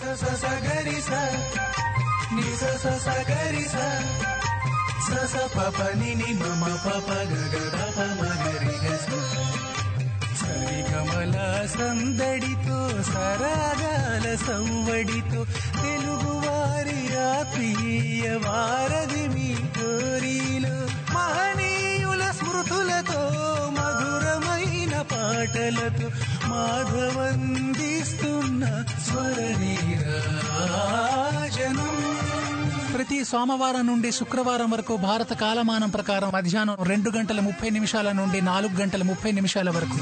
స స స గరి ని స స స గరి స స సందడితో సరాగాల సవ్వడితో తెలుగువారి ఆత్మీయ వారధి మీ కోరిలో. మహనీయుల స్మృతులతో మధురమైన పాటలతో మాధవందిస్తున్న స్వ ప్రతి సోమవారం నుండి శుక్రవారం వరకు భారత కాలమానం ప్రకారం మధ్యాహ్నం రెండు గంటల ముప్పై నిమిషాల నుండి నాలుగు గంటల ముప్పై నిమిషాల వరకు.